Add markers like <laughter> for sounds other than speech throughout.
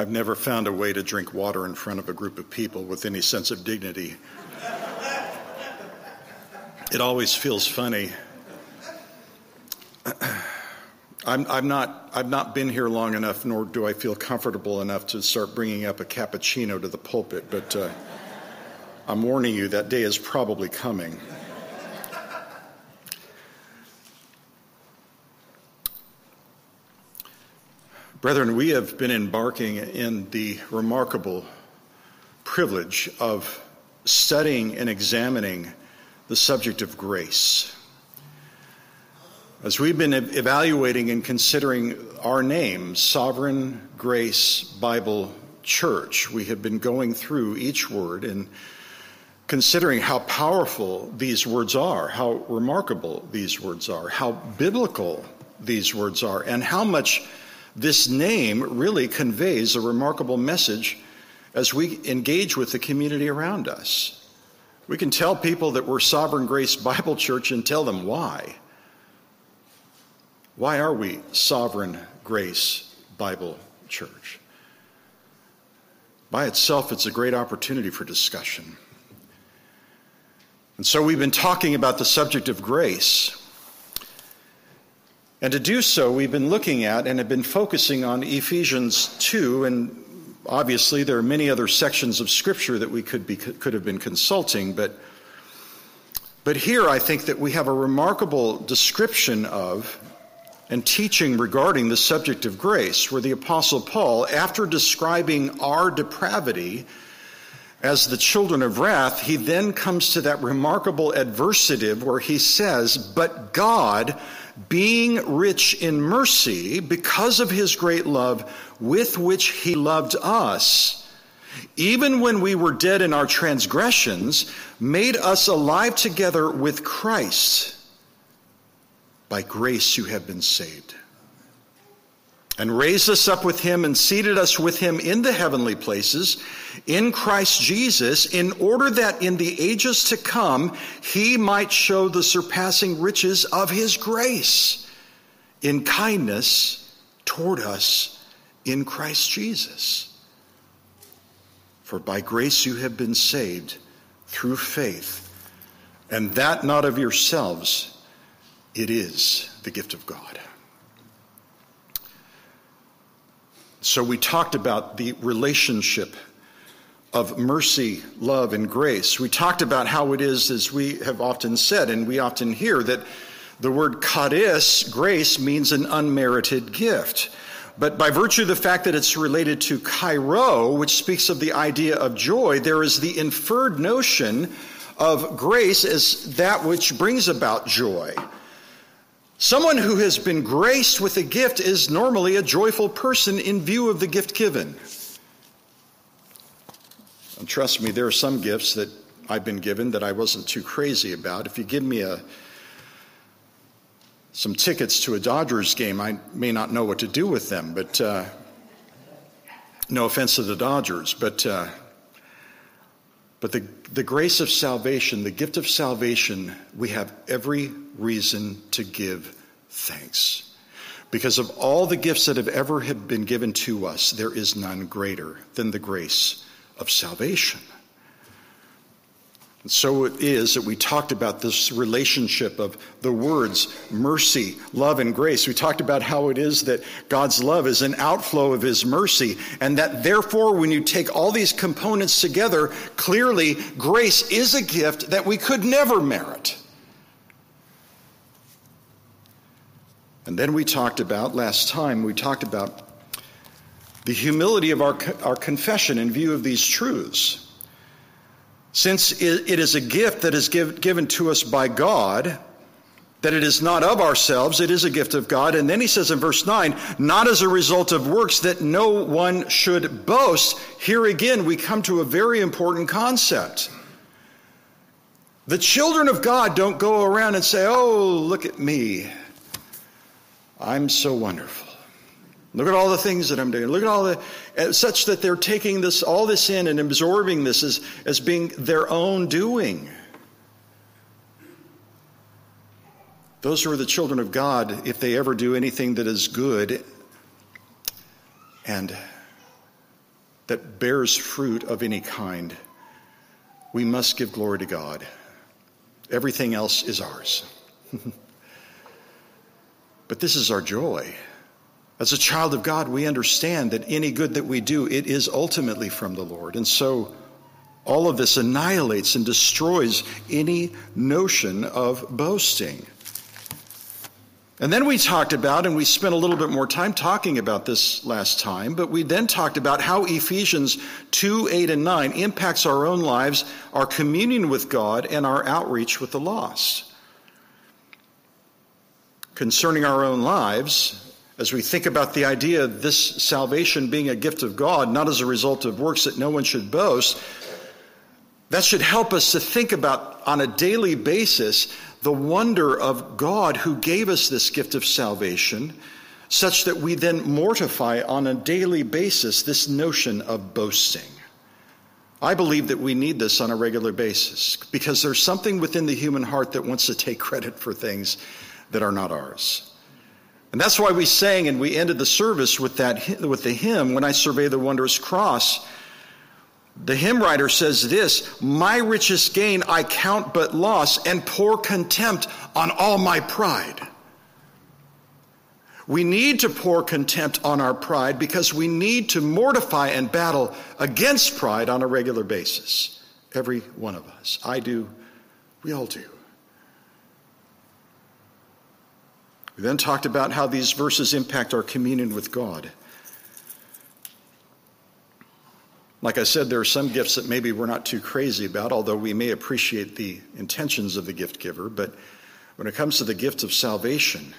I've never found a way to drink water in front of a group of people with any sense of dignity. It always feels funny. <clears throat> I'm, I'm, not, I've not been here long enough, nor do I feel comfortable enough to start bringing up a cappuccino to the pulpit, but uh, I'm warning you that day is probably coming. Brethren, we have been embarking in the remarkable privilege of studying and examining the subject of grace. As we've been evaluating and considering our name, Sovereign Grace Bible Church, we have been going through each word and considering how powerful these words are, how remarkable these words are, how biblical these words are, and how much this name really conveys a remarkable message as we engage with the community around us. We can tell people that we're Sovereign Grace Bible Church and tell them why. Why are we Sovereign Grace Bible Church? By itself, it's a great opportunity for discussion. And so we've been talking about the subject of grace. And to do so, we've been looking at and have been focusing on Ephesians 2 and Obviously, there are many other sections of Scripture that we could, be, could have been consulting, but, but here I think that we have a remarkable description of and teaching regarding the subject of grace, where the Apostle Paul, after describing our depravity as the children of wrath, he then comes to that remarkable adversative where he says, But God, being rich in mercy, because of his great love with which he loved us, even when we were dead in our transgressions, made us alive together with Christ. By grace you have been saved and raised us up with him and seated us with him in the heavenly places in Christ Jesus, in order that in the ages to come he might show the surpassing riches of his grace in kindness toward us in Christ Jesus. For by grace you have been saved through faith, and that not of yourselves, it is the gift of God. So we talked about the relationship of mercy, love, and grace. We talked about how it is, as we have often said, and we often hear, that the word charis, grace, means an unmerited gift. But by virtue of the fact that it's related to chairo, which speaks of the idea of joy, there is the inferred notion of grace as that which brings about joy. Someone who has been graced with a gift is normally a joyful person in view of the gift given. And trust me, there are some gifts that I've been given that I wasn't too crazy about. If you give me a some tickets to a Dodgers game, I may not know what to do with them. But uh, no offense to the Dodgers, but uh, but the the grace of salvation, the gift of salvation, we have every reason to give thanks. Because of all the gifts that have ever have been given to us, there is none greater than the grace of salvation. And so it is that we talked about this relationship of the words mercy, love, and grace. We talked about how it is that God's love is an outflow of His mercy, and that therefore, when you take all these components together, clearly grace is a gift that we could never merit. And then we talked about, last time, we talked about the humility of our, our confession in view of these truths. Since it is a gift that is give, given to us by God, that it is not of ourselves, it is a gift of God. And then he says in verse 9, not as a result of works that no one should boast. Here again, we come to a very important concept. The children of God don't go around and say, Oh, look at me. I'm so wonderful. Look at all the things that I'm doing. Look at all the, uh, such that they're taking this, all this in and absorbing this as, as being their own doing. Those who are the children of God, if they ever do anything that is good and that bears fruit of any kind, we must give glory to God. Everything else is ours. <laughs> but this is our joy. As a child of God, we understand that any good that we do, it is ultimately from the Lord. And so all of this annihilates and destroys any notion of boasting. And then we talked about, and we spent a little bit more time talking about this last time, but we then talked about how Ephesians 2, 8, and 9 impacts our own lives, our communion with God, and our outreach with the lost. Concerning our own lives, as we think about the idea of this salvation being a gift of God, not as a result of works that no one should boast, that should help us to think about on a daily basis the wonder of God who gave us this gift of salvation, such that we then mortify on a daily basis this notion of boasting. I believe that we need this on a regular basis because there's something within the human heart that wants to take credit for things that are not ours. And that's why we sang and we ended the service with that with the hymn when I survey the wondrous cross the hymn writer says this My richest gain I count but loss and pour contempt on all my pride. We need to pour contempt on our pride because we need to mortify and battle against pride on a regular basis. Every one of us. I do. We all do. We then talked about how these verses impact our communion with God. Like I said, there are some gifts that maybe we're not too crazy about, although we may appreciate the intentions of the gift giver. But when it comes to the gift of salvation,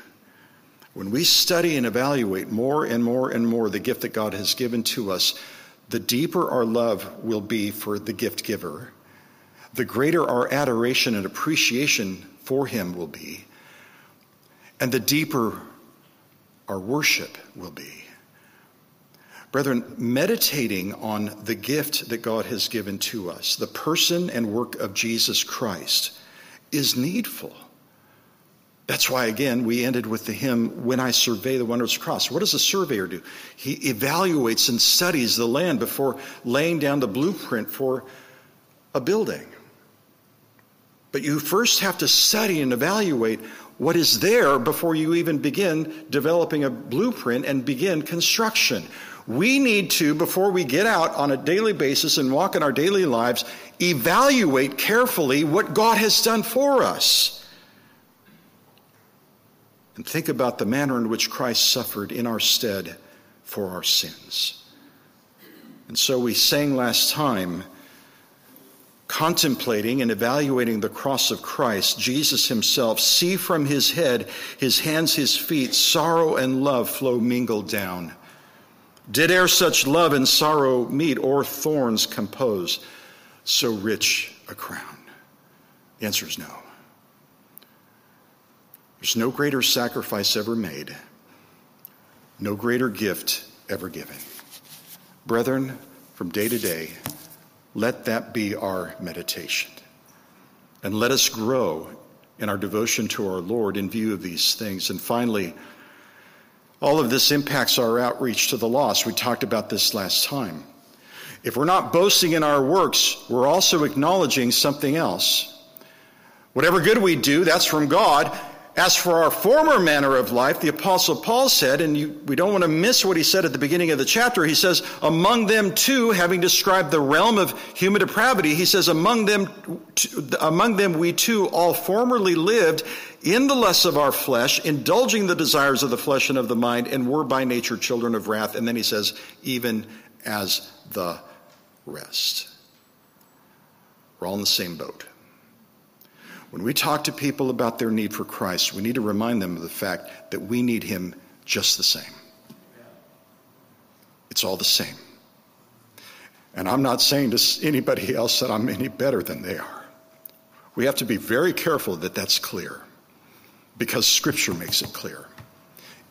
when we study and evaluate more and more and more the gift that God has given to us, the deeper our love will be for the gift giver, the greater our adoration and appreciation for him will be, and the deeper our worship will be. Brethren, meditating on the gift that God has given to us, the person and work of Jesus Christ, is needful. That's why, again, we ended with the hymn, When I Survey the Wondrous Cross. What does a surveyor do? He evaluates and studies the land before laying down the blueprint for a building. But you first have to study and evaluate what is there before you even begin developing a blueprint and begin construction. We need to, before we get out on a daily basis and walk in our daily lives, evaluate carefully what God has done for us. And think about the manner in which Christ suffered in our stead for our sins. And so we sang last time, contemplating and evaluating the cross of Christ, Jesus himself, see from his head, his hands, his feet, sorrow and love flow mingled down. Did e'er such love and sorrow meet, or thorns compose so rich a crown? The answer is no. There's no greater sacrifice ever made, no greater gift ever given. Brethren, from day to day, let that be our meditation. And let us grow in our devotion to our Lord in view of these things. And finally, all of this impacts our outreach to the lost. We talked about this last time. If we're not boasting in our works, we're also acknowledging something else. Whatever good we do, that's from God. As for our former manner of life, the Apostle Paul said, and you, we don't want to miss what he said at the beginning of the chapter, he says, among them too, having described the realm of human depravity, he says, among them, among them we too all formerly lived in the lusts of our flesh, indulging the desires of the flesh and of the mind, and were by nature children of wrath. And then he says, even as the rest. We're all in the same boat. When we talk to people about their need for Christ, we need to remind them of the fact that we need Him just the same. It's all the same. And I'm not saying to anybody else that I'm any better than they are. We have to be very careful that that's clear because Scripture makes it clear,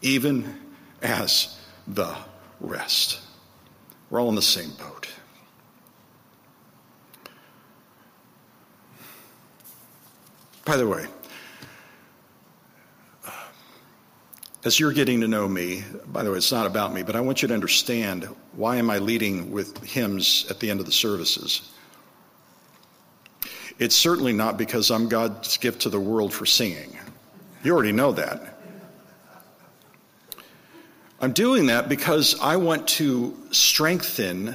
even as the rest. We're all in the same boat. By the way, as you're getting to know me, by the way, it's not about me, but I want you to understand why am I leading with hymns at the end of the services? It's certainly not because I'm God's gift to the world for singing. You already know that. I'm doing that because I want to strengthen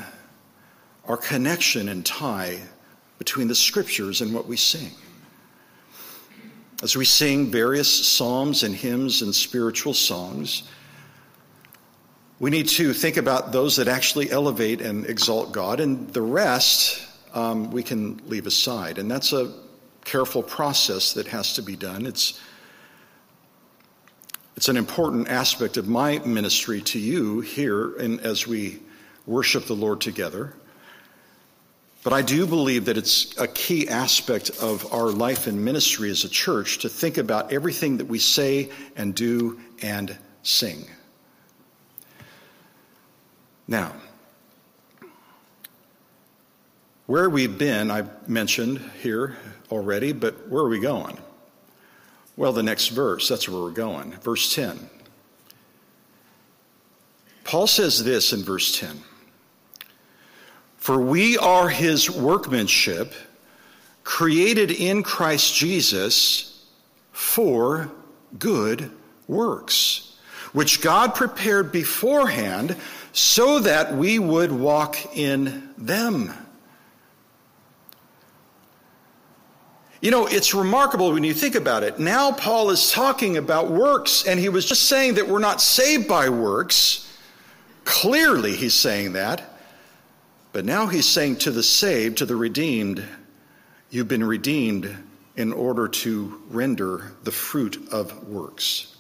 our connection and tie between the scriptures and what we sing. As we sing various psalms and hymns and spiritual songs, we need to think about those that actually elevate and exalt God, and the rest um, we can leave aside. And that's a careful process that has to be done. It's, it's an important aspect of my ministry to you here and as we worship the Lord together. But I do believe that it's a key aspect of our life and ministry as a church to think about everything that we say and do and sing. Now, where we've been, I've mentioned here already, but where are we going? Well, the next verse, that's where we're going. Verse 10. Paul says this in verse 10 For we are his workmanship, created in Christ Jesus for good works, which God prepared beforehand so that we would walk in them. You know, it's remarkable when you think about it. Now, Paul is talking about works, and he was just saying that we're not saved by works. Clearly, he's saying that. But now he's saying to the saved, to the redeemed, you've been redeemed in order to render the fruit of works.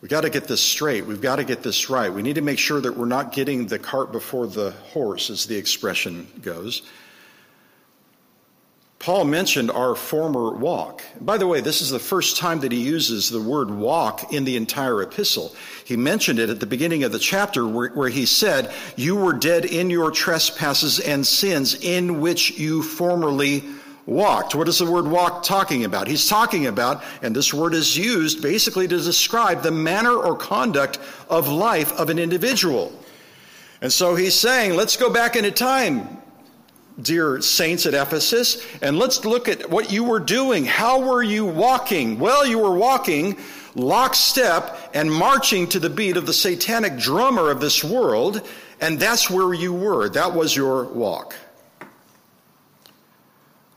We've got to get this straight. We've got to get this right. We need to make sure that we're not getting the cart before the horse, as the expression goes. Paul mentioned our former walk. By the way, this is the first time that he uses the word walk in the entire epistle. He mentioned it at the beginning of the chapter where, where, he said, You were dead in your trespasses and sins in which you formerly walked. What is the word walk talking about? He's talking about, and this word is used basically to describe the manner or conduct of life of an individual. And so he's saying, let's go back into time dear saints at Ephesus, and let's look at what you were doing. How were you walking? Well, you were walking lockstep and marching to the beat of the satanic drummer of this world, and that's where you were. That was your walk.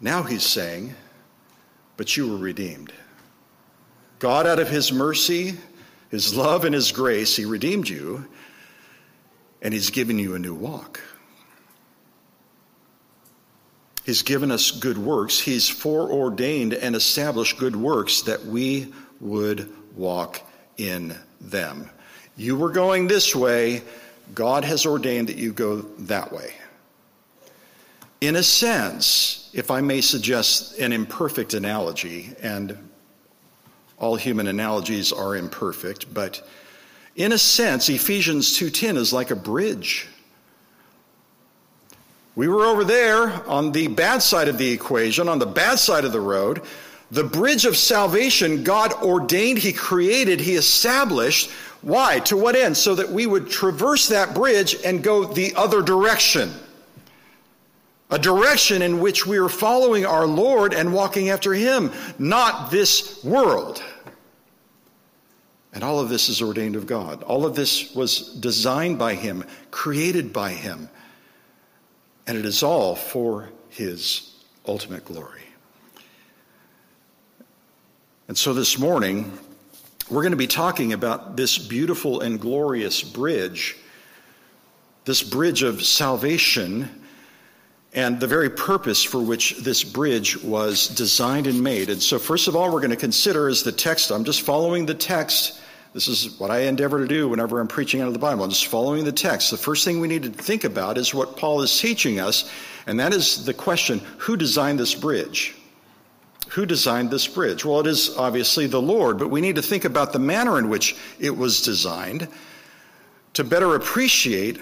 Now he's saying, but you were redeemed. God, out of his mercy, his love, and his grace, he redeemed you, and he's given you a new walk. He's given us good works. He's foreordained and established good works that we would walk in them. You were going this way, God has ordained that you go that way. In a sense, if I may suggest an imperfect analogy, and all human analogies are imperfect, but in a sense, Ephesians 2:10 is like a bridge we were over there on the bad side of the equation, on the bad side of the road. The bridge of salvation, God ordained, He created, He established. Why? To what end? So that we would traverse that bridge and go the other direction. A direction in which we are following our Lord and walking after Him, not this world. And all of this is ordained of God. All of this was designed by Him, created by Him and it is all for His ultimate glory. And so this morning, we're going to be talking about this beautiful and glorious bridge, this bridge of salvation, and the very purpose for which this bridge was designed and made. And so, first of all, we're going to consider is the text. I'm just following the text this is what I endeavor to do whenever I'm preaching out of the Bible. I'm just following the text. The first thing we need to think about is what Paul is teaching us, and that is the question who designed this bridge? Who designed this bridge? Well, it is obviously the Lord, but we need to think about the manner in which it was designed to better appreciate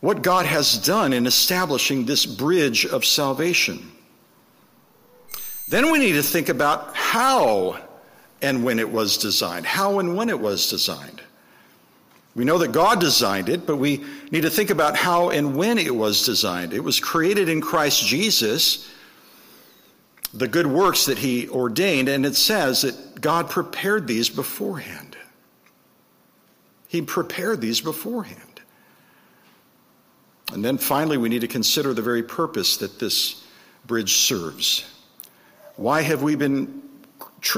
what God has done in establishing this bridge of salvation. Then we need to think about how and when it was designed, how and when it was designed. We know that God designed it, but we need to think about how and when it was designed. It was created in Christ Jesus, the good works that He ordained, and it says that God prepared these beforehand. He prepared these beforehand. And then finally, we need to consider the very purpose that this bridge serves. Why have we been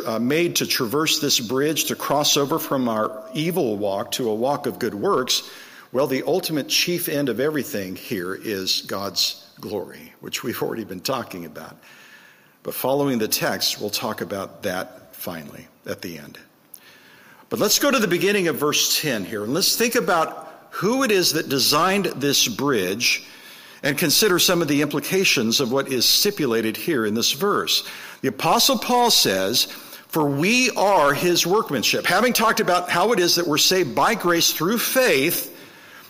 uh, made to traverse this bridge, to cross over from our evil walk to a walk of good works? Well, the ultimate chief end of everything here is God's glory, which we've already been talking about. But following the text, we'll talk about that finally at the end. But let's go to the beginning of verse 10 here, and let's think about who it is that designed this bridge and consider some of the implications of what is stipulated here in this verse. The Apostle Paul says, For we are his workmanship. Having talked about how it is that we're saved by grace through faith,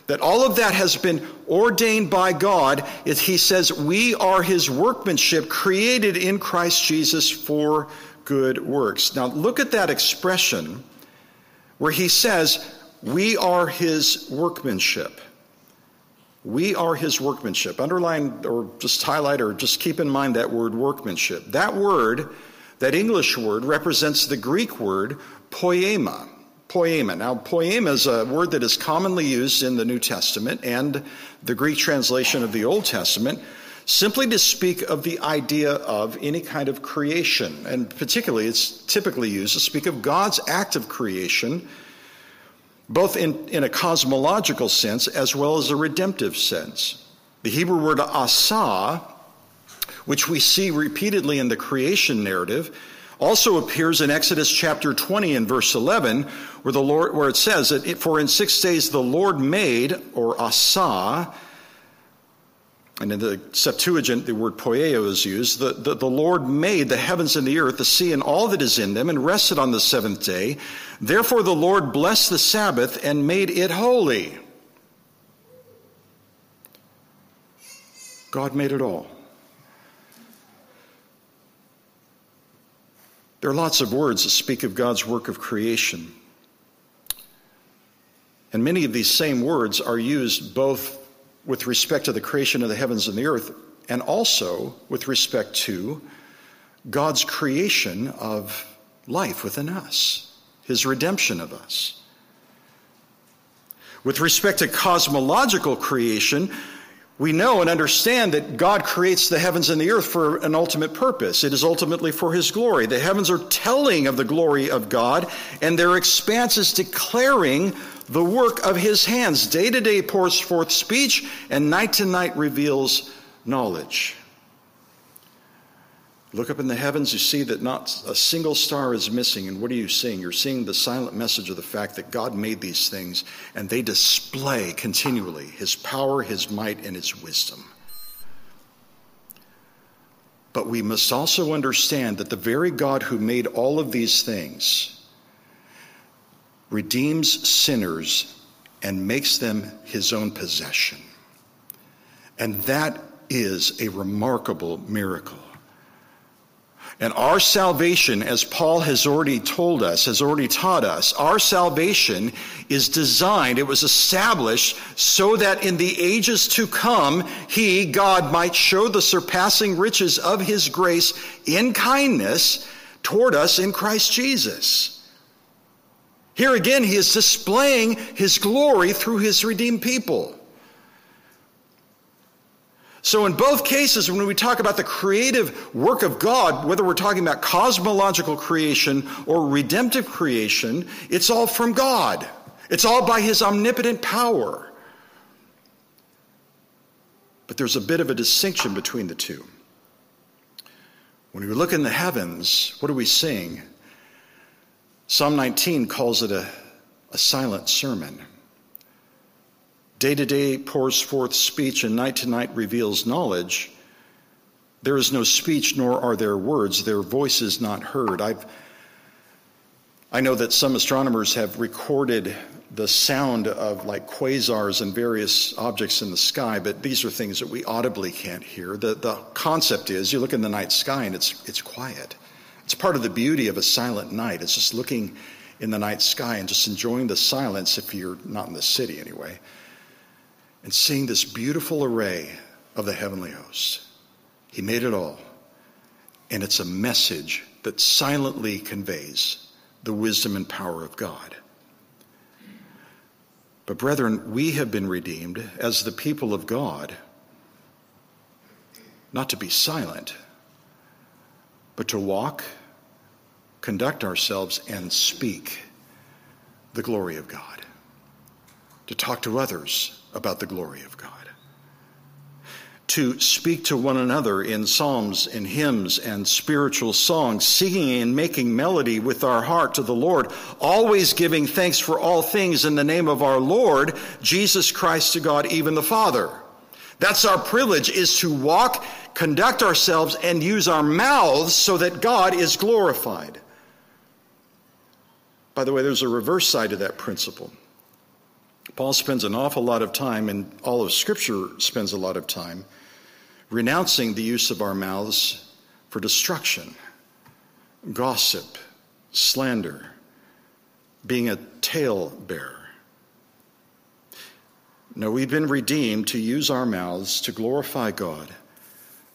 that all of that has been ordained by God, he says, We are his workmanship created in Christ Jesus for good works. Now look at that expression where he says, We are his workmanship. We are his workmanship. Underline or just highlight or just keep in mind that word workmanship. That word, that English word, represents the Greek word poema. Poema. Now, poema is a word that is commonly used in the New Testament and the Greek translation of the Old Testament simply to speak of the idea of any kind of creation. And particularly, it's typically used to speak of God's act of creation both in, in a cosmological sense as well as a redemptive sense. The Hebrew word asa, which we see repeatedly in the creation narrative, also appears in Exodus chapter 20 and verse 11, where the Lord, where it says that, for in six days the Lord made, or asa, and in the Septuagint, the word poieo is used. The, the, the, Lord made the heavens and the earth, the sea, and all that is in them, and rested on the seventh day. Therefore, the Lord blessed the Sabbath and made it holy. God made it all. There are lots of words that speak of God's work of creation. And many of these same words are used both with respect to the creation of the heavens and the earth, and also with respect to God's creation of life within us, his redemption of us. With respect to cosmological creation, we know and understand that God creates the heavens and the earth for an ultimate purpose. It is ultimately for His glory. The heavens are telling of the glory of God, and their expanse is declaring the work of his hands. Day to day pours forth speech, and night to night reveals knowledge. Look up in the heavens, you see that not a single star is missing. And what are you seeing? You're seeing the silent message of the fact that God made these things, and they display continually his power, his might, and his wisdom. But we must also understand that the very God who made all of these things redeems sinners and makes them his own possession. And that is a remarkable miracle. And our salvation, as Paul has already told us, has already taught us, our salvation is designed, it was established so that in the ages to come, He, God, might show the surpassing riches of His grace in kindness toward us in Christ Jesus. Here again, he is displaying his glory through his redeemed people. So, in both cases, when we talk about the creative work of God, whether we're talking about cosmological creation or redemptive creation, it's all from God. It's all by his omnipotent power. But there's a bit of a distinction between the two. When we look in the heavens, what are we seeing? Psalm 19 calls it a, a silent sermon. Day to day pours forth speech, and night to night reveals knowledge. There is no speech, nor are there words. Their voice is not heard. I've, I know that some astronomers have recorded the sound of like quasars and various objects in the sky, but these are things that we audibly can't hear. The, the concept is you look in the night sky and it's, it's quiet. It's part of the beauty of a silent night. It's just looking in the night sky and just enjoying the silence if you're not in the city anyway, and seeing this beautiful array of the heavenly hosts. He made it all. And it's a message that silently conveys the wisdom and power of God. But, brethren, we have been redeemed as the people of God, not to be silent, but to walk, conduct ourselves, and speak the glory of God, to talk to others about the glory of God to speak to one another in psalms and hymns and spiritual songs, singing and making melody with our heart to the Lord, always giving thanks for all things in the name of our Lord, Jesus Christ to God, even the Father. That's our privilege is to walk, conduct ourselves, and use our mouths so that God is glorified. By the way, there's a reverse side to that principle. Paul spends an awful lot of time, and all of Scripture spends a lot of time renouncing the use of our mouths for destruction, gossip, slander, being a talebearer. No, we've been redeemed to use our mouths to glorify God,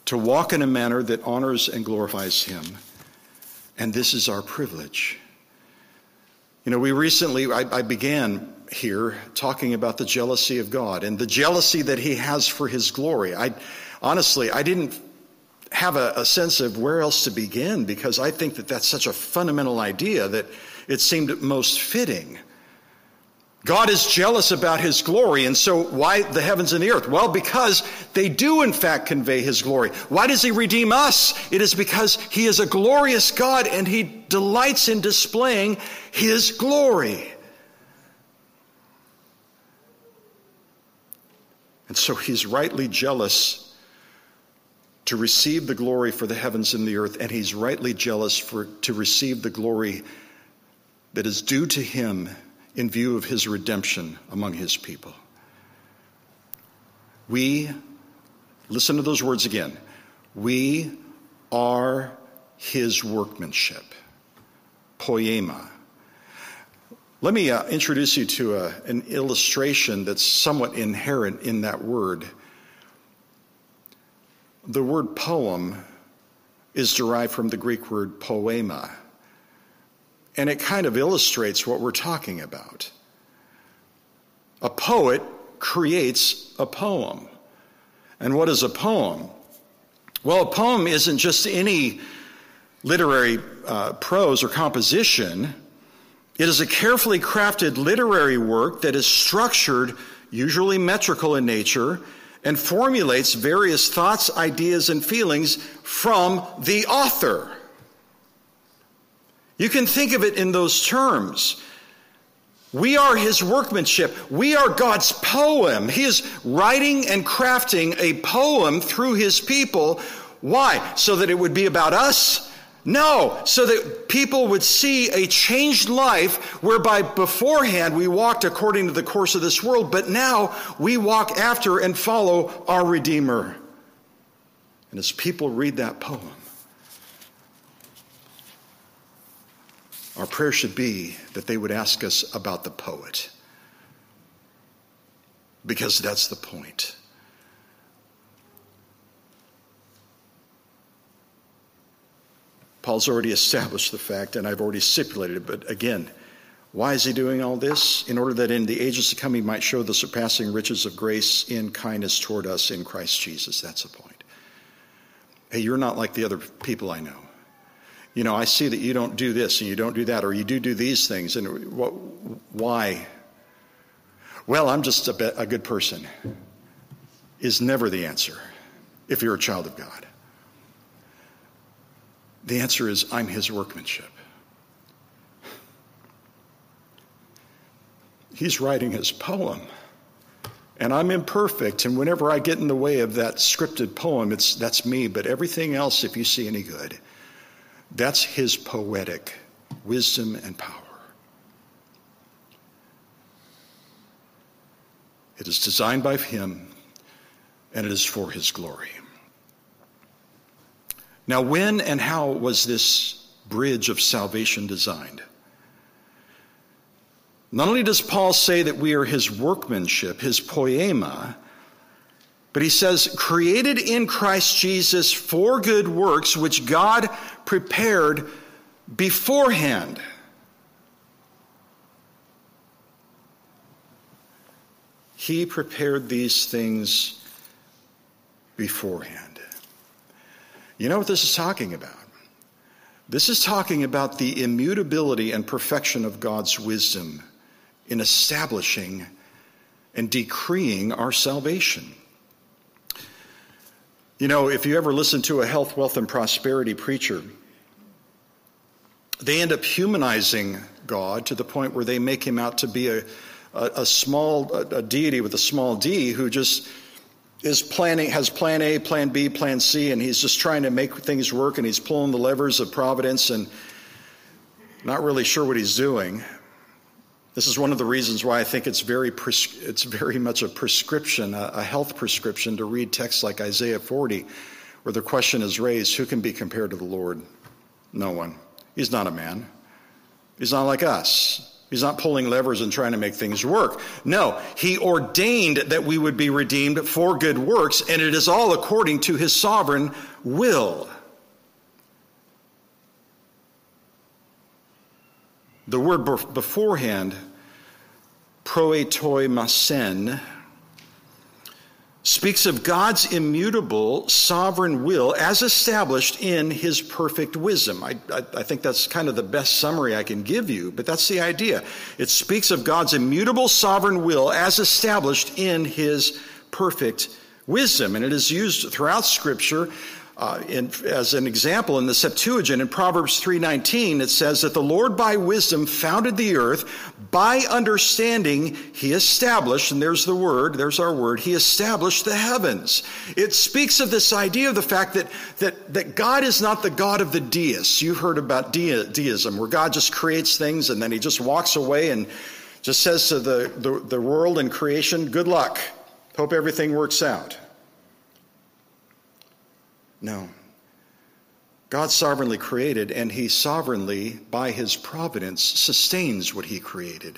to walk in a manner that honors and glorifies Him. And this is our privilege. You know, we recently, I, I, began here talking about the jealousy of God and the jealousy that He has for His glory. I, honestly, I didn't have a, a, sense of where else to begin because I think that that's such a fundamental idea that it seemed most fitting. God is jealous about his glory, and so why the heavens and the earth? Well, because they do in fact convey his glory. Why does he redeem us? It is because he is a glorious God and he delights in displaying his glory. And so he's rightly jealous to receive the glory for the heavens and the earth, and he's rightly jealous for to receive the glory that is due to him in view of his redemption among his people. We, listen to those words again, we are his workmanship, poema. Let me uh, introduce you to a, an illustration that's somewhat inherent in that word. The word poem is derived from the Greek word poema, and it kind of illustrates what we're talking about. A poet creates a poem. And what is a poem? Well, a poem isn't just any literary uh, prose or composition. It is a carefully crafted literary work that is structured, usually metrical in nature, and formulates various thoughts, ideas, and feelings from the author. You can think of it in those terms. We are his workmanship. We are God's poem. He is writing and crafting a poem through his people. Why? So that it would be about us no, so that people would see a changed life whereby beforehand we walked according to the course of this world, but now we walk after and follow our Redeemer. And as people read that poem, our prayer should be that they would ask us about the poet. Because that's the point. Paul's already established the fact, and I've already stipulated it, but again, why is he doing all this? In order that in the ages to come he might show the surpassing riches of grace in kindness toward us in Christ Jesus. That's the point. Hey, you're not like the other people I know. You know, I see that you don't do this and you don't do that, or you do do these things, and what, why? Well, I'm just a, a good person, is never the answer if you're a child of God. The answer is I'm his workmanship. He's writing his poem. And I'm imperfect, and whenever I get in the way of that scripted poem, it's, that's me. But everything else, if you see any good, that's his poetic wisdom and power. It is designed by him, and it is for his glory. Now, when and how was this bridge of salvation designed. Not only does Paul say that we are his workmanship, his poema, but he says, created in Christ Jesus for good works, which God prepared beforehand. He prepared these things beforehand. You know what this is talking about? This is talking about the immutability and perfection of God's wisdom in establishing and decreeing our salvation. You know, if you ever listen to a health, wealth, and prosperity preacher, they end up humanizing God to the point where they make him out to be a, a, a small a, a deity with a small d who just is planning has plan A, plan B, plan C, and he's just trying to make things work and he's pulling the levers of providence and not really sure what he's doing. This is one of the reasons why I think it's very, pres- it's very much a prescription, a, a health prescription, to read texts like Isaiah 40, where the question is raised who can be compared to the Lord? No one. He's not a man. He's not like us. He's not pulling levers and trying to make things work. No, he ordained that we would be redeemed for good works, and it is all according to his sovereign will. The word beforehand, proetoimasen, speaks of God's immutable sovereign will as established in his perfect wisdom. I, I, I, think that's kind of the best summary I can give you, but that's the idea. It speaks of God's immutable sovereign will as established in his perfect wisdom. And it is used throughout Scripture uh, in, as an example, in the Septuagint, in Proverbs 3.19, it says that the Lord by wisdom founded the earth. By understanding, he established, and there's the word, there's our word, he established the heavens. It speaks of this idea of the fact that, that, that God is not the God of the deists. You heard about de- deism, where God just creates things and then he just walks away and just says to the, the, the world and creation, good luck. Hope everything works out. No. God sovereignly created, and He sovereignly, by His providence, sustains what He created.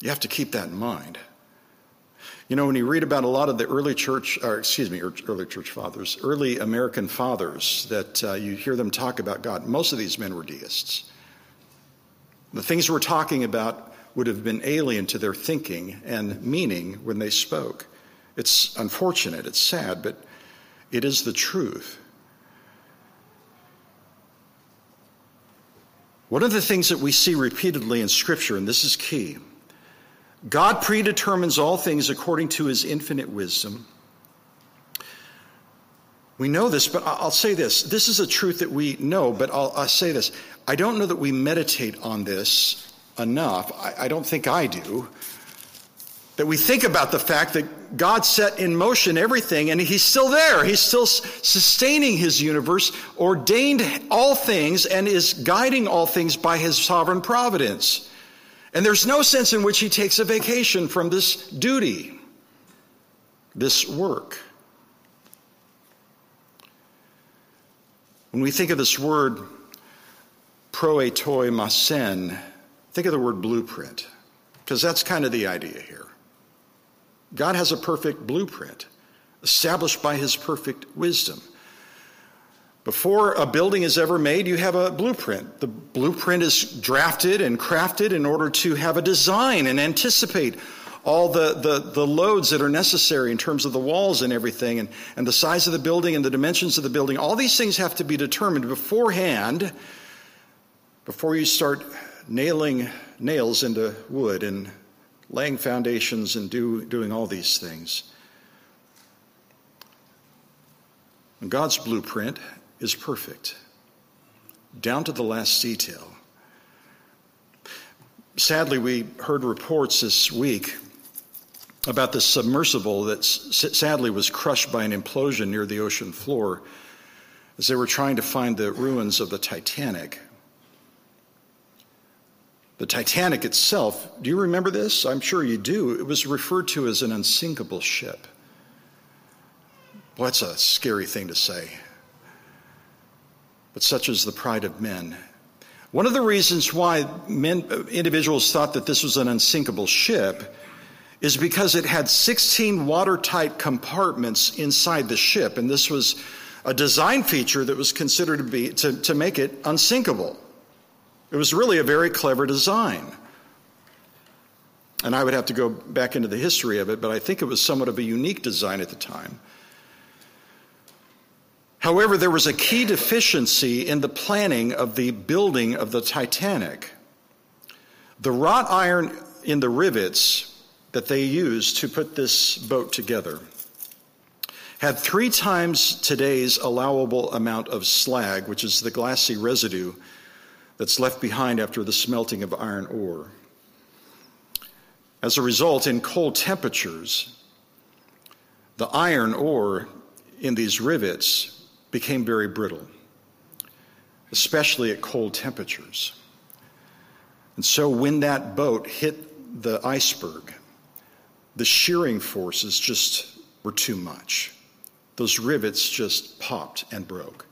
You have to keep that in mind. You know, when you read about a lot of the early church, or excuse me, early church fathers, early American fathers, that uh, you hear them talk about God, most of these men were deists. The things we're talking about would have been alien to their thinking and meaning when they spoke. It's unfortunate, it's sad, but it is the truth. One of the things that we see repeatedly in Scripture, and this is key God predetermines all things according to his infinite wisdom. We know this, but I'll say this. This is a truth that we know, but I'll, I'll say this. I don't know that we meditate on this enough. I, I don't think I do that we think about the fact that God set in motion everything and He's still there. He's still sustaining His universe, ordained all things, and is guiding all things by His sovereign providence. And there's no sense in which He takes a vacation from this duty, this work. When we think of this word, proetoimasen, think of the word blueprint, because that's kind of the idea here. God has a perfect blueprint established by his perfect wisdom. Before a building is ever made, you have a blueprint. The blueprint is drafted and crafted in order to have a design and anticipate all the, the, the loads that are necessary in terms of the walls and everything, and, and the size of the building and the dimensions of the building. All these things have to be determined beforehand before you start nailing nails into wood and laying foundations and do, doing all these things. And God's blueprint is perfect, down to the last detail. Sadly, we heard reports this week about the submersible that sadly was crushed by an implosion near the ocean floor as they were trying to find the ruins of the Titanic. The Titanic itself, do you remember this? I'm sure you do. It was referred to as an unsinkable ship. Well, a scary thing to say. but such is the pride of men. One of the reasons why men, individuals thought that this was an unsinkable ship is because it had 16 watertight compartments inside the ship, and this was a design feature that was considered to be to, to make it unsinkable. It was really a very clever design. And I would have to go back into the history of it, but I think it was somewhat of a unique design at the time. However, there was a key deficiency in the planning of the building of the Titanic. The wrought iron in the rivets that they used to put this boat together had three times today's allowable amount of slag, which is the glassy residue that's left behind after the smelting of iron ore. As a result, in cold temperatures, the iron ore in these rivets became very brittle, especially at cold temperatures. And so when that boat hit the iceberg, the shearing forces just were too much. Those rivets just popped and broke.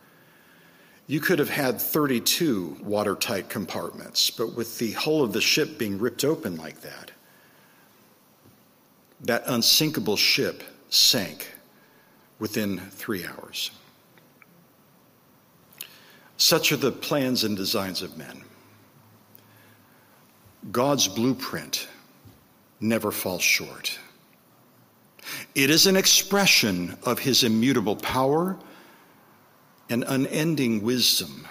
You could have had 32 watertight compartments, but with the hull of the ship being ripped open like that, that unsinkable ship sank within three hours. Such are the plans and designs of men. God's blueprint never falls short. It is an expression of his immutable power and unending wisdom.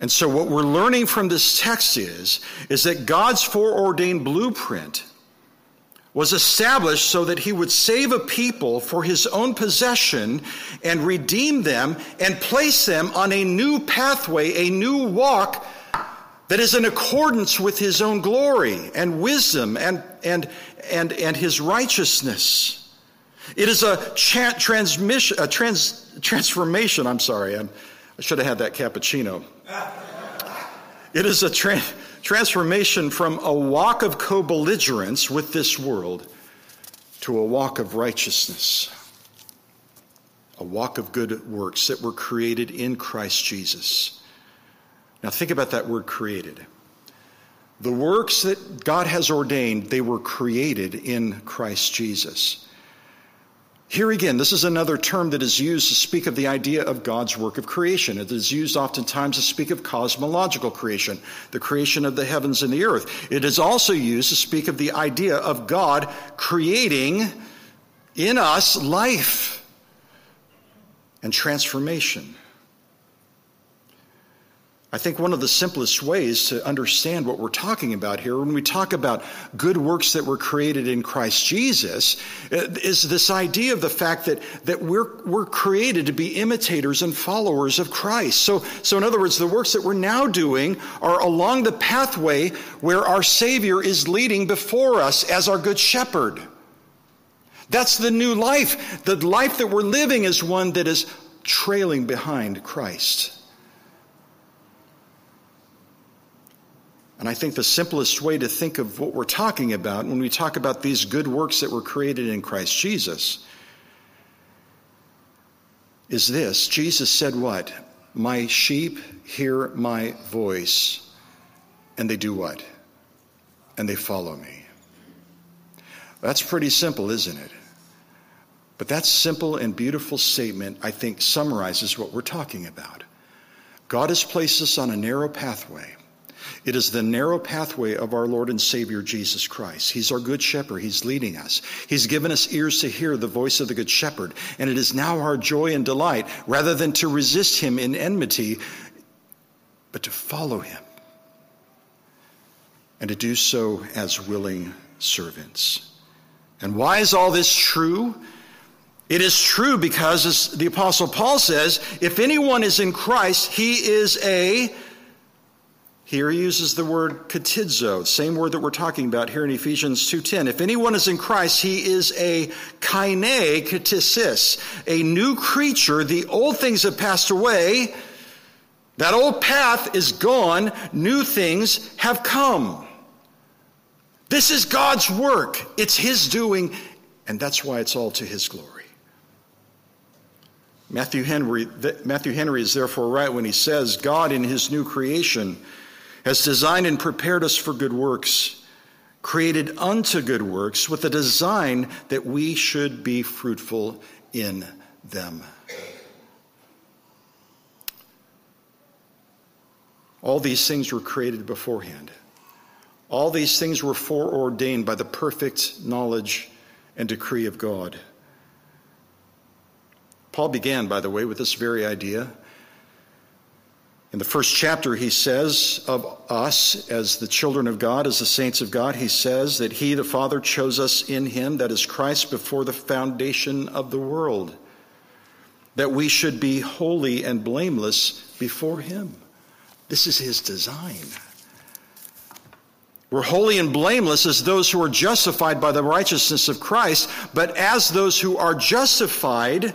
And so what we're learning from this text is is that God's foreordained blueprint was established so that he would save a people for his own possession and redeem them and place them on a new pathway, a new walk that is in accordance with his own glory and wisdom and, and, and, and his righteousness. It is a, cha- transmission, a trans- transformation. I'm sorry, I'm, i should have had that cappuccino. It is a tra- transformation from a walk of co belligerence with this world to a walk of righteousness, a walk of good works that were created in Christ Jesus. Now, think about that word created. The works that God has ordained, they were created in Christ Jesus. Here again, this is another term that is used to speak of the idea of God's work of creation. It is used oftentimes to speak of cosmological creation, the creation of the heavens and the earth. It is also used to speak of the idea of God creating in us life and transformation. I think one of the simplest ways to understand what we're talking about here, when we talk about good works that were created in Christ Jesus, uh, is this idea of the fact that, that we're, we're created to be imitators and followers of Christ. So, so, in other words, the works that we're now doing are along the pathway where our Savior is leading before us as our Good Shepherd. That's the new life. The life that we're living is one that is trailing behind Christ. And I think the simplest way to think of what we're talking about when we talk about these good works that were created in Christ Jesus is this Jesus said, What? My sheep hear my voice, and they do what? And they follow me. That's pretty simple, isn't it? But that simple and beautiful statement, I think, summarizes what we're talking about. God has placed us on a narrow pathway. It is the narrow pathway of our Lord and Savior Jesus Christ. He's our good shepherd. He's leading us. He's given us ears to hear the voice of the good shepherd. And it is now our joy and delight, rather than to resist him in enmity, but to follow him and to do so as willing servants. And why is all this true? It is true because, as the Apostle Paul says, if anyone is in Christ, he is a here he uses the word ktizo, same word that we're talking about here in Ephesians 2.10. If anyone is in Christ, he is a kaine ktisis, a new creature. The old things have passed away. That old path is gone. New things have come. This is God's work. It's his doing, and that's why it's all to his glory. Matthew Henry, Matthew Henry is therefore right when he says, God in his new creation has designed and prepared us for good works, created unto good works with a design that we should be fruitful in them. All these things were created beforehand. All these things were foreordained by the perfect knowledge and decree of God. Paul began, by the way, with this very idea. In the first chapter, he says of us as the children of God, as the saints of God, he says that he, the Father, chose us in him, that is Christ, before the foundation of the world, that we should be holy and blameless before him. This is his design. We're holy and blameless as those who are justified by the righteousness of Christ, but as those who are justified,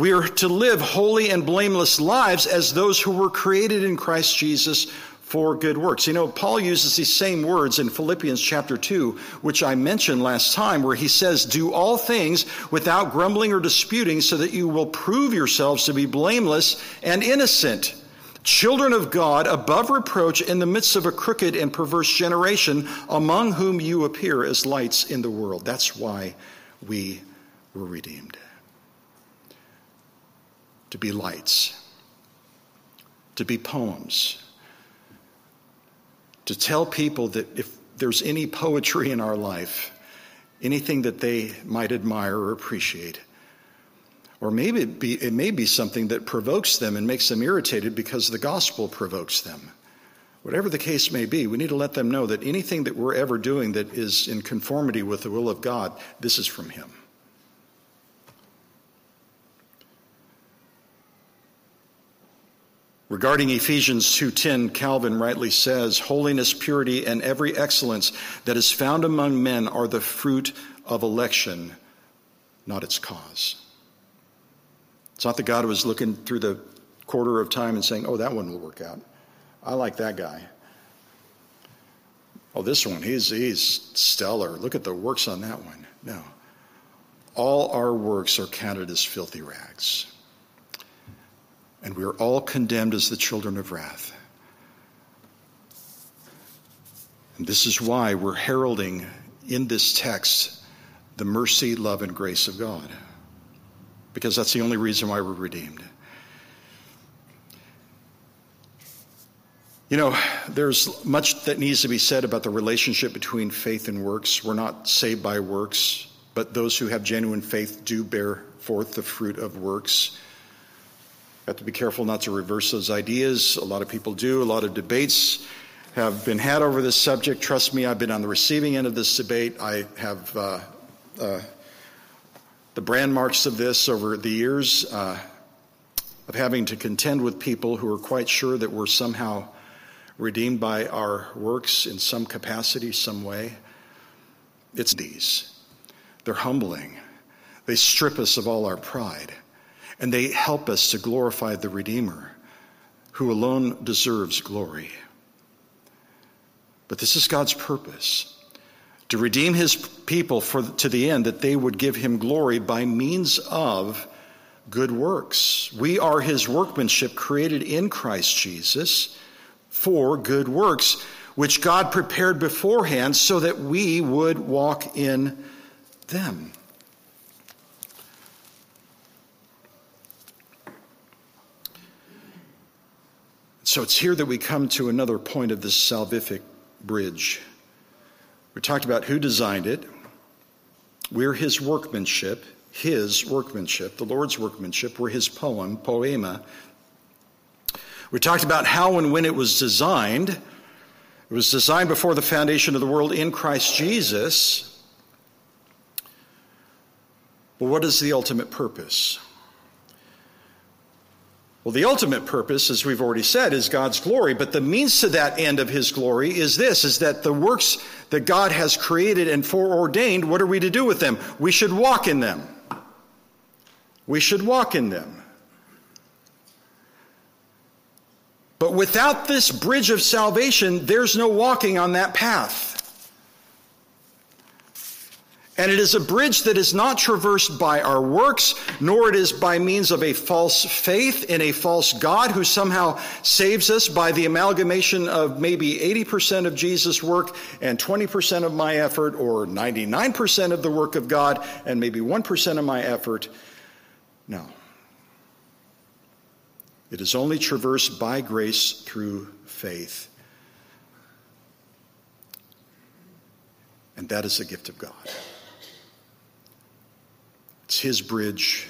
we are to live holy and blameless lives as those who were created in Christ Jesus for good works. You know, Paul uses these same words in Philippians chapter 2, which I mentioned last time, where he says, Do all things without grumbling or disputing, so that you will prove yourselves to be blameless and innocent children of God above reproach in the midst of a crooked and perverse generation, among whom you appear as lights in the world. That's why we were redeemed. To be lights, to be poems, to tell people that if there's any poetry in our life, anything that they might admire or appreciate, or maybe it, be, it may be something that provokes them and makes them irritated because the gospel provokes them. Whatever the case may be, we need to let them know that anything that we're ever doing that is in conformity with the will of God, this is from Him. Regarding Ephesians 2:10, Calvin rightly says, "Holiness, purity, and every excellence that is found among men are the fruit of election, not its cause." It's not that God was looking through the quarter of time and saying, oh, that one will work out. I like that guy. Oh, this one, he's, he's stellar. Look at the works on that one. No. All our works are counted as filthy rags. And we are all condemned as the children of wrath. And this is why we're heralding in this text the mercy, love, and grace of God because that's the only reason why we're redeemed. You know, there's much that needs to be said about the relationship between faith and works. We're not saved by works, but those who have genuine faith do bear forth the fruit of works. Have to be careful not to reverse those ideas. A lot of people do. A lot of debates have been had over this subject. Trust me, I've been on the receiving end of this debate. I have uh, uh, the brand marks of this over the years uh, of having to contend with people who are quite sure that we're somehow redeemed by our works in some capacity, some way. It's these. They're humbling. They strip us of all our pride, and they help us to glorify the Redeemer, who alone deserves glory. But this is God's purpose to redeem his people for, to the end that they would give him glory by means of good works. We are his workmanship created in Christ Jesus for good works, which God prepared beforehand so that we would walk in them. So it's here that we come to another point of this salvific bridge. We talked about who designed it. We're his workmanship, his workmanship, the Lord's workmanship. We're his poem, poema. We talked about how and when it was designed. It was designed before the foundation of the world in Christ Jesus. But what is the ultimate purpose? Well, the ultimate purpose, as we've already said, is God's glory, but the means to that end of his glory is this, is that the works that God has created and foreordained, what are we to do with them? We should walk in them. We should walk in them. But without this bridge of salvation, there's no walking on that path. And it is a bridge that is not traversed by our works, nor it is by means of a false faith in a false God who somehow saves us by the amalgamation of maybe 80% of Jesus' work and 20% of my effort, or 99% of the work of God and maybe 1% of my effort. No. It is only traversed by grace through faith. And that is the gift of God. It's His bridge,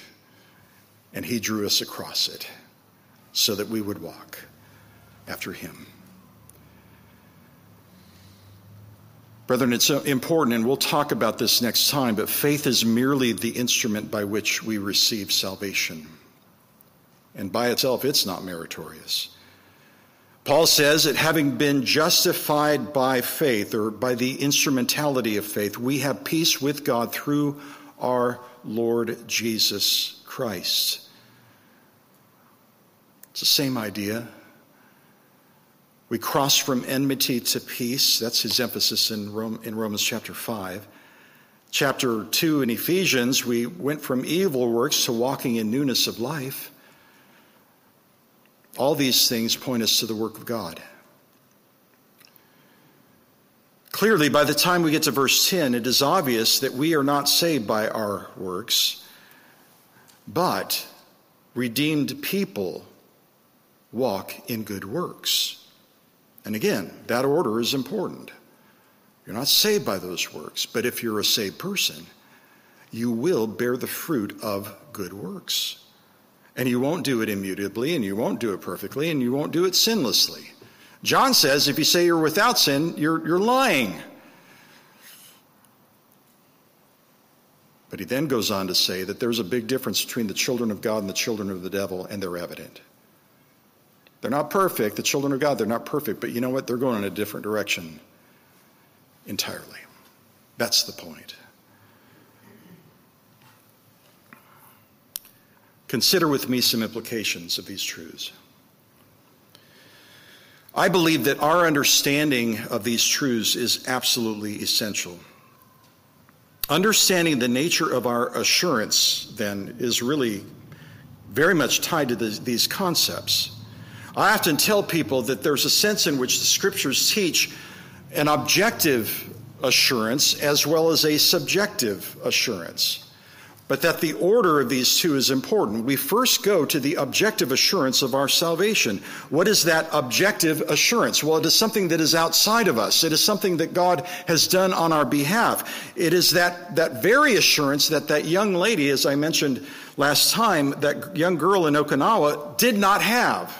and He drew us across it so that we would walk after Him. Brethren, it's important, and we'll talk about this next time, but faith is merely the instrument by which we receive salvation. And by itself, it's not meritorious. Paul says that having been justified by faith, or by the instrumentality of faith, we have peace with God through our Lord Jesus Christ. It's the same idea. We cross from enmity to peace. That's his emphasis in, Rome, in Romans chapter 5. Chapter 2 in Ephesians, we went from evil works to walking in newness of life. All these things point us to the work of God. Clearly, by the time we get to verse 10, it is obvious that we are not saved by our works, but redeemed people walk in good works. And again, that order is important. You're not saved by those works, but if you're a saved person, you will bear the fruit of good works. And you won't do it immutably, and you won't do it perfectly, and you won't do it sinlessly. John says if you say you're without sin, you're, you're lying. But he then goes on to say that there's a big difference between the children of God and the children of the devil, and they're evident. They're not perfect. The children of God, they're not perfect, but you know what? They're going in a different direction entirely. That's the point. Consider with me some implications of these truths. I believe that our understanding of these truths is absolutely essential. Understanding the nature of our assurance, then, is really very much tied to the, these concepts. I often tell people that there's a sense in which the scriptures teach an objective assurance as well as a subjective assurance but that the order of these two is important. We first go to the objective assurance of our salvation. What is that objective assurance? Well, it is something that is outside of us. It is something that God has done on our behalf. It is that, that very assurance that that young lady, as I mentioned last time, that young girl in Okinawa did not have.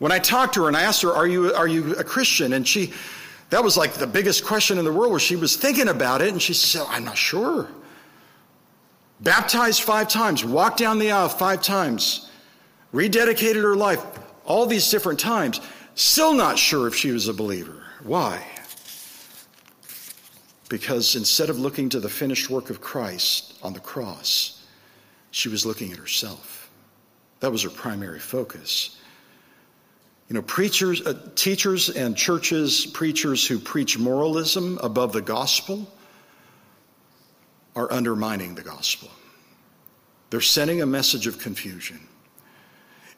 When I talked to her and I asked her, are you, are you a Christian? And she, that was like the biggest question in the world where she was thinking about it and she said, I'm not sure. Baptized five times, walked down the aisle five times, rededicated her life all these different times, still not sure if she was a believer. Why? Because instead of looking to the finished work of Christ on the cross, she was looking at herself. That was her primary focus. You know, preachers, uh, teachers and churches, preachers who preach moralism above the gospel are undermining the gospel. They're sending a message of confusion.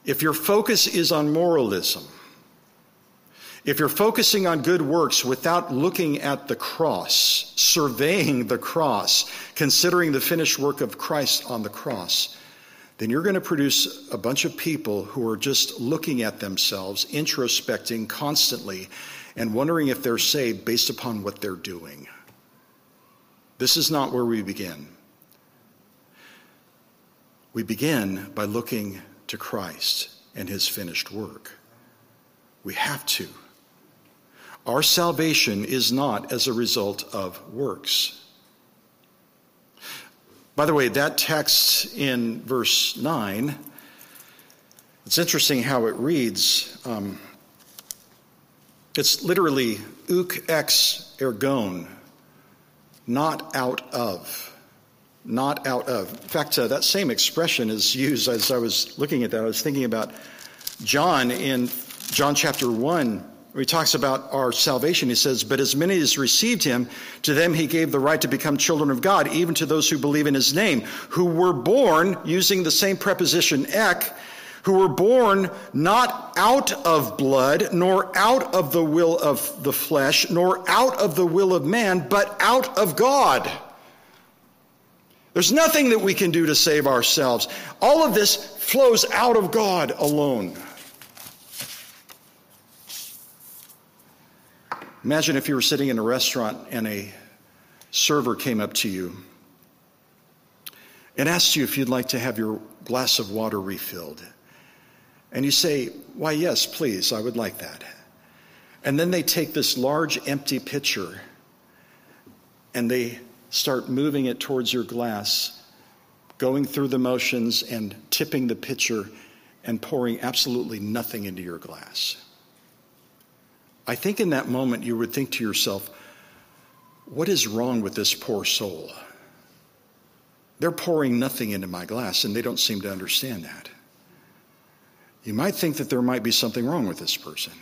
If your focus is on moralism, if you're focusing on good works without looking at the cross, surveying the cross, considering the finished work of Christ on the cross, then you're going to produce a bunch of people who are just looking at themselves, introspecting constantly, and wondering if they're saved based upon what they're doing. This is not where we begin. We begin by looking to Christ and his finished work. We have to. Our salvation is not as a result of works. By the way, that text in verse 9, it's interesting how it reads. Um, it's literally ouk ex ergon, not out of. Not out of. In fact, uh, that same expression is used as I was looking at that. I was thinking about John in John chapter 1 where he talks about our salvation, he says, But as many as received him, to them he gave the right to become children of God, even to those who believe in his name, who were born, using the same preposition ek, who were born not out of blood, nor out of the will of the flesh, nor out of the will of man, but out of God. There's nothing that we can do to save ourselves. All of this flows out of God alone. Imagine if you were sitting in a restaurant and a server came up to you and asked you if you'd like to have your glass of water refilled. And you say, Why, yes, please, I would like that. And then they take this large empty pitcher and they start moving it towards your glass, going through the motions and tipping the pitcher and pouring absolutely nothing into your glass. I think in that moment you would think to yourself, what is wrong with this poor soul? They're pouring nothing into my glass and they don't seem to understand that. You might think that there might be something wrong with this person.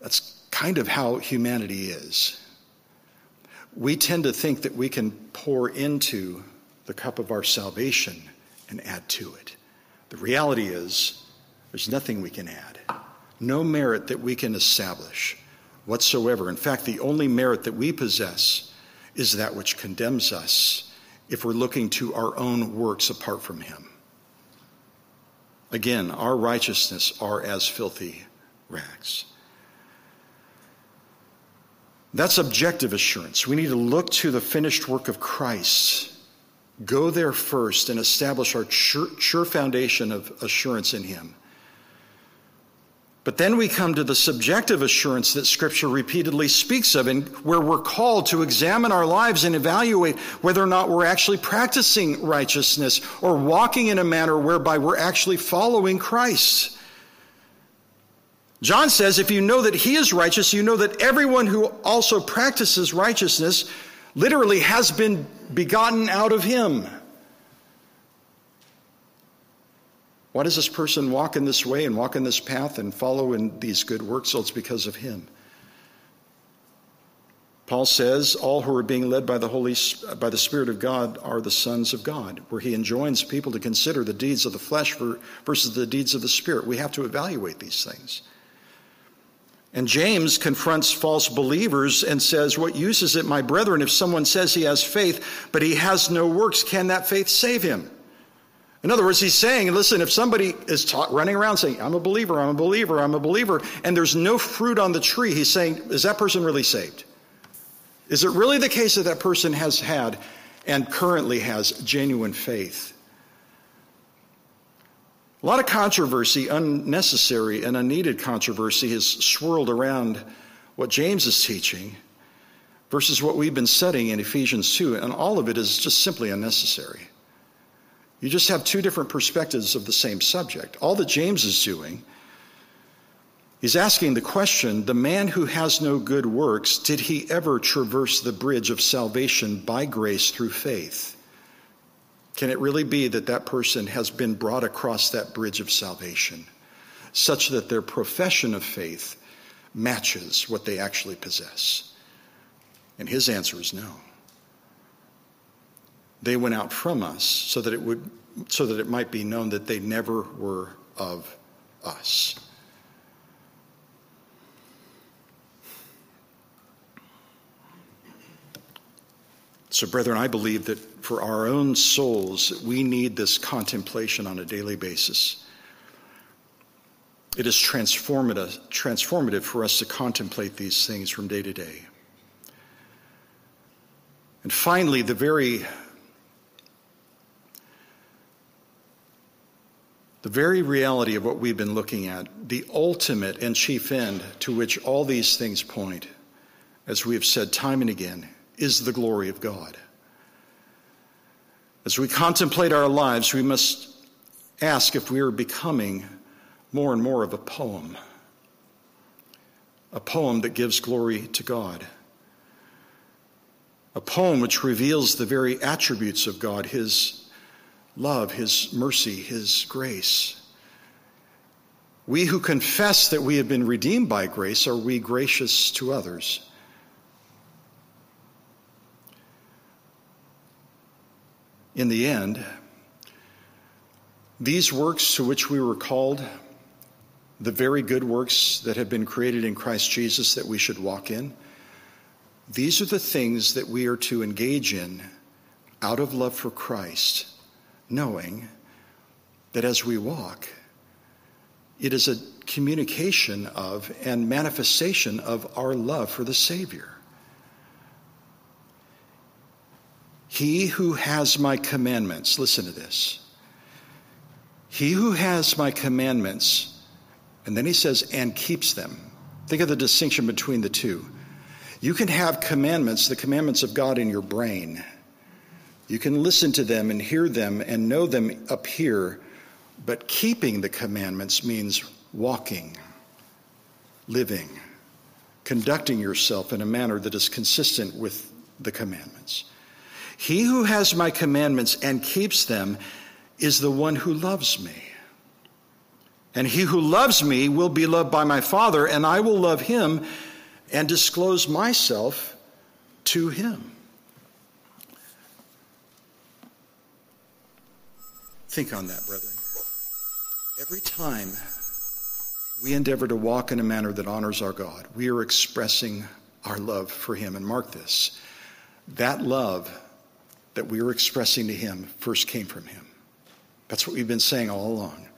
That's kind of how humanity is we tend to think that we can pour into the cup of our salvation and add to it. The reality is, there's nothing we can add, no merit that we can establish whatsoever. In fact, the only merit that we possess is that which condemns us if we're looking to our own works apart from Him. Again, our righteousness are as filthy rags. That's objective assurance. We need to look to the finished work of Christ. Go there first and establish our sure, sure, foundation of assurance in Him. But then we come to the subjective assurance that Scripture repeatedly speaks of, and where we're called to examine our lives and evaluate whether or not we're actually practicing righteousness or walking in a manner whereby we're actually following Christ. John says, if you know that he is righteous, you know that everyone who also practices righteousness literally has been begotten out of him. Why does this person walk in this way and walk in this path and follow in these good works? Well, it's because of him. Paul says, all who are being led by the Holy by the Spirit of God are the sons of God, where he enjoins people to consider the deeds of the flesh versus the deeds of the Spirit. We have to evaluate these things. And James confronts false believers and says, What use is it, my brethren, if someone says he has faith, but he has no works? Can that faith save him? In other words, he's saying, listen, if somebody is taught, running around saying, I'm a believer, I'm a believer, I'm a believer, and there's no fruit on the tree, he's saying, is that person really saved? Is it really the case that that person has had and currently has genuine faith? A lot of controversy, unnecessary and unneeded controversy, has swirled around what James is teaching versus what we've been studying in Ephesians 2, and all of it is just simply unnecessary. You just have two different perspectives of the same subject. All that James is doing, he's asking the question the man who has no good works, did he ever traverse the bridge of salvation by grace through faith? Can it really be that that person has been brought across that bridge of salvation such that their profession of faith matches what they actually possess? And his answer is no. They went out from us so that it would so that it might be known that they never were of us. So, brethren, I believe that for our own souls, we need this contemplation on a daily basis. It is transformative, transformative for us to contemplate these things from day to day. And finally, the very the very reality of what we've been looking at, the ultimate and chief end to which all these things point, as we have said time and again, is the glory of God. As we contemplate our lives, we must ask if we are becoming more and more of a poem, a poem that gives glory to God, a poem which reveals the very attributes of God His love, His mercy, His grace, We who confess that we have been redeemed by grace, are we gracious to others? In the end, these works to which we were called, the very good works that have been created in Christ Jesus that we should walk in, these are the things that we are to engage in out of love for Christ, knowing that as we walk, it is a communication of and manifestation of our love for the Savior. He who has my commandments, listen to this. He who has my commandments, and then he says, and keeps them. Think of the distinction between the two. You can have commandments, the commandments of God, in your brain. You can listen to them and hear them and know them up here, but keeping the commandments means walking, living, conducting yourself in a manner that is consistent with the commandments. He who has my commandments and keeps them is the one who loves me. And he who loves me will be loved by my Father, and I will love him and disclose myself to him. Think on that, brethren. Every time we endeavor to walk in a manner that honors our God, we are expressing our love for him. And mark this that love that we are expressing to him first came from him. That's what we've been saying all along.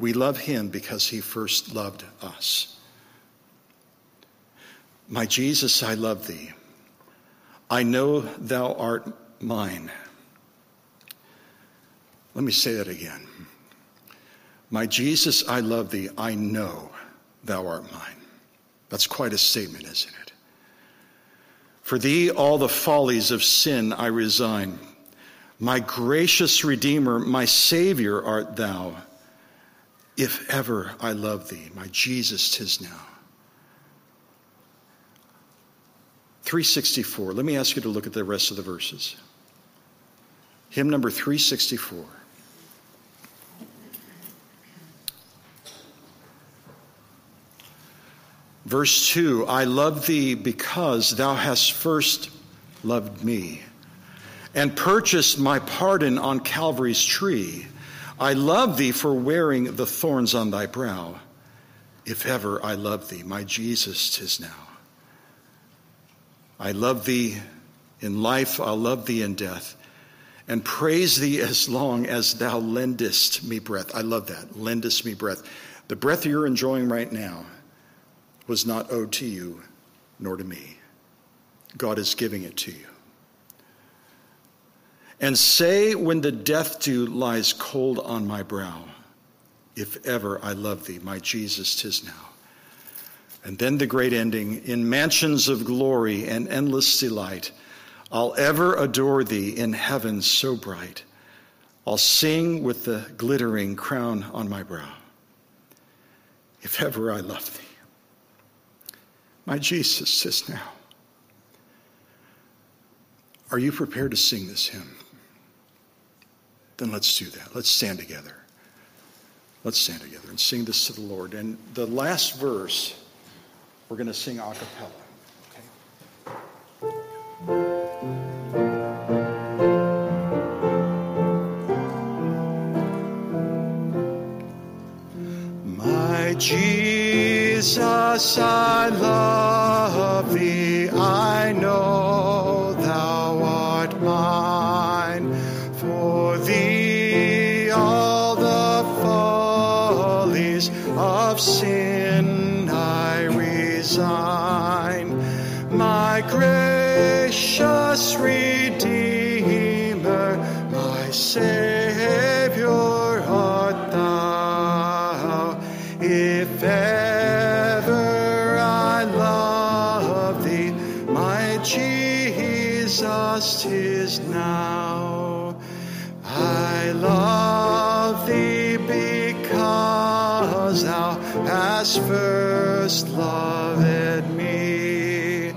We love him because he first loved us. My Jesus, I love thee. I know thou art mine. Let me say that again. My Jesus, I love thee. I know thou art mine. That's quite a statement, isn't it? For thee, all the follies of sin I resign. My gracious Redeemer, my Savior art thou. If ever I love thee, my Jesus, tis now. 364. Let me ask you to look at the rest of the verses. Hymn number 364. Verse 2 I love thee because thou hast first loved me and purchased my pardon on Calvary's tree. I love thee for wearing the thorns on thy brow. If ever I love thee, my Jesus, tis now. I love thee in life, I'll love thee in death, and praise thee as long as thou lendest me breath. I love that, lendest me breath. The breath you're enjoying right now was not owed to you nor to me. God is giving it to you. And say when the death dew lies cold on my brow, if ever I love thee, my Jesus, tis now. And then the great ending in mansions of glory and endless delight, I'll ever adore thee in heaven so bright. I'll sing with the glittering crown on my brow, if ever I love thee. My Jesus says now. Are you prepared to sing this hymn? Then let's do that. Let's stand together. Let's stand together and sing this to the Lord. And the last verse, we're going to sing a cappella. Okay? Jesus, I love thee. I know thou art mine. For thee all the follies of sin I resign. My gracious Redeemer, my Savior has first loved me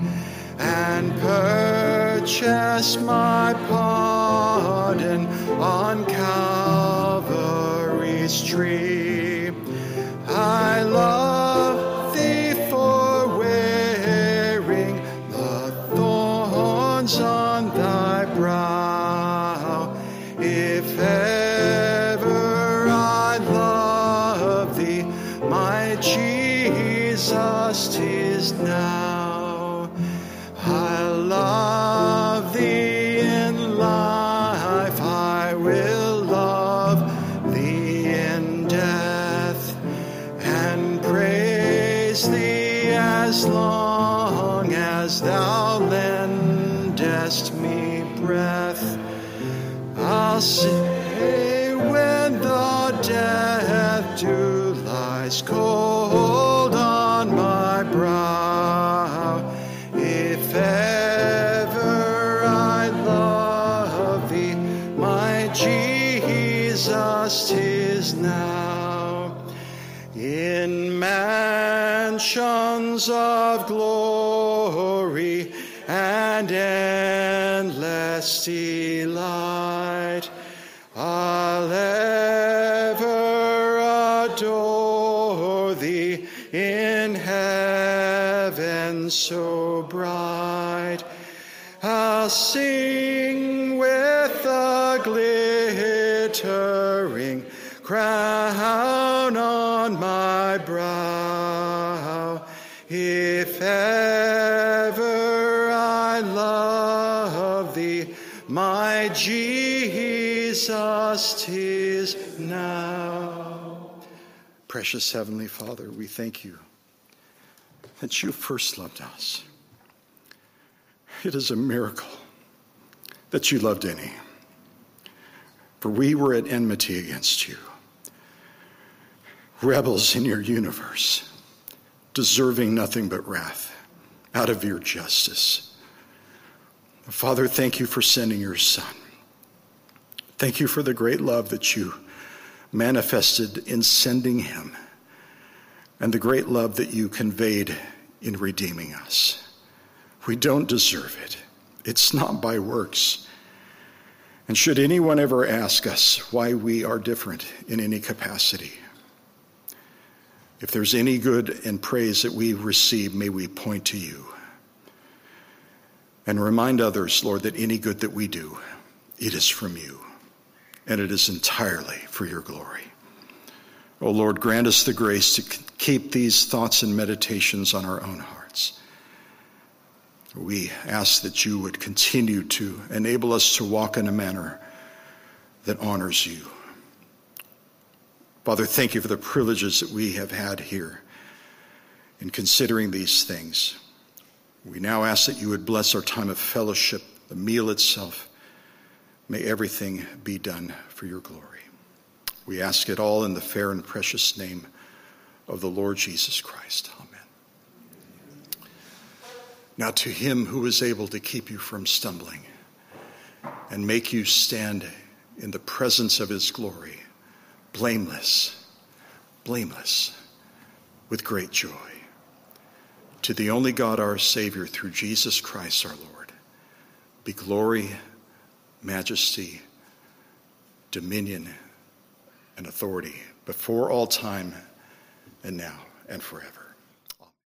and purchased my pardon on Calvary's tree. I love thee for wearing the thorns on thy brow. Tis now. I love thee in life, I will love thee in death, and praise thee as long as thou lendest me breath. I'll say of glory and endless delight, I'll ever adore thee in heaven so bright. I'll sing with the glittering crown Jesus, tis now. Precious Heavenly Father, we thank you that you first loved us. It is a miracle that you loved any. For we were at enmity against you, rebels in your universe, deserving nothing but wrath out of your justice. Father, thank you for sending your Son. Thank you for the great love that you manifested in sending him and the great love that you conveyed in redeeming us. We don't deserve it. It's not by works. And should anyone ever ask us why we are different in any capacity, if there's any good and praise that we receive, may we point to you. And remind others, Lord, that any good that we do, it is from you, and it is entirely for your glory. O oh Lord, grant us the grace to keep these thoughts and meditations on our own hearts. We ask that you would continue to enable us to walk in a manner that honors you. Father, thank you for the privileges that we have had here in considering these things. We now ask that you would bless our time of fellowship, the meal itself. May everything be done for your glory. We ask it all in the fair and precious name of the Lord Jesus Christ. Amen. Now, to him who is able to keep you from stumbling and make you stand in the presence of his glory, blameless, blameless, with great joy. To the only God, our Savior, through Jesus Christ our Lord, be glory, majesty, dominion, and authority before all time and now and forever.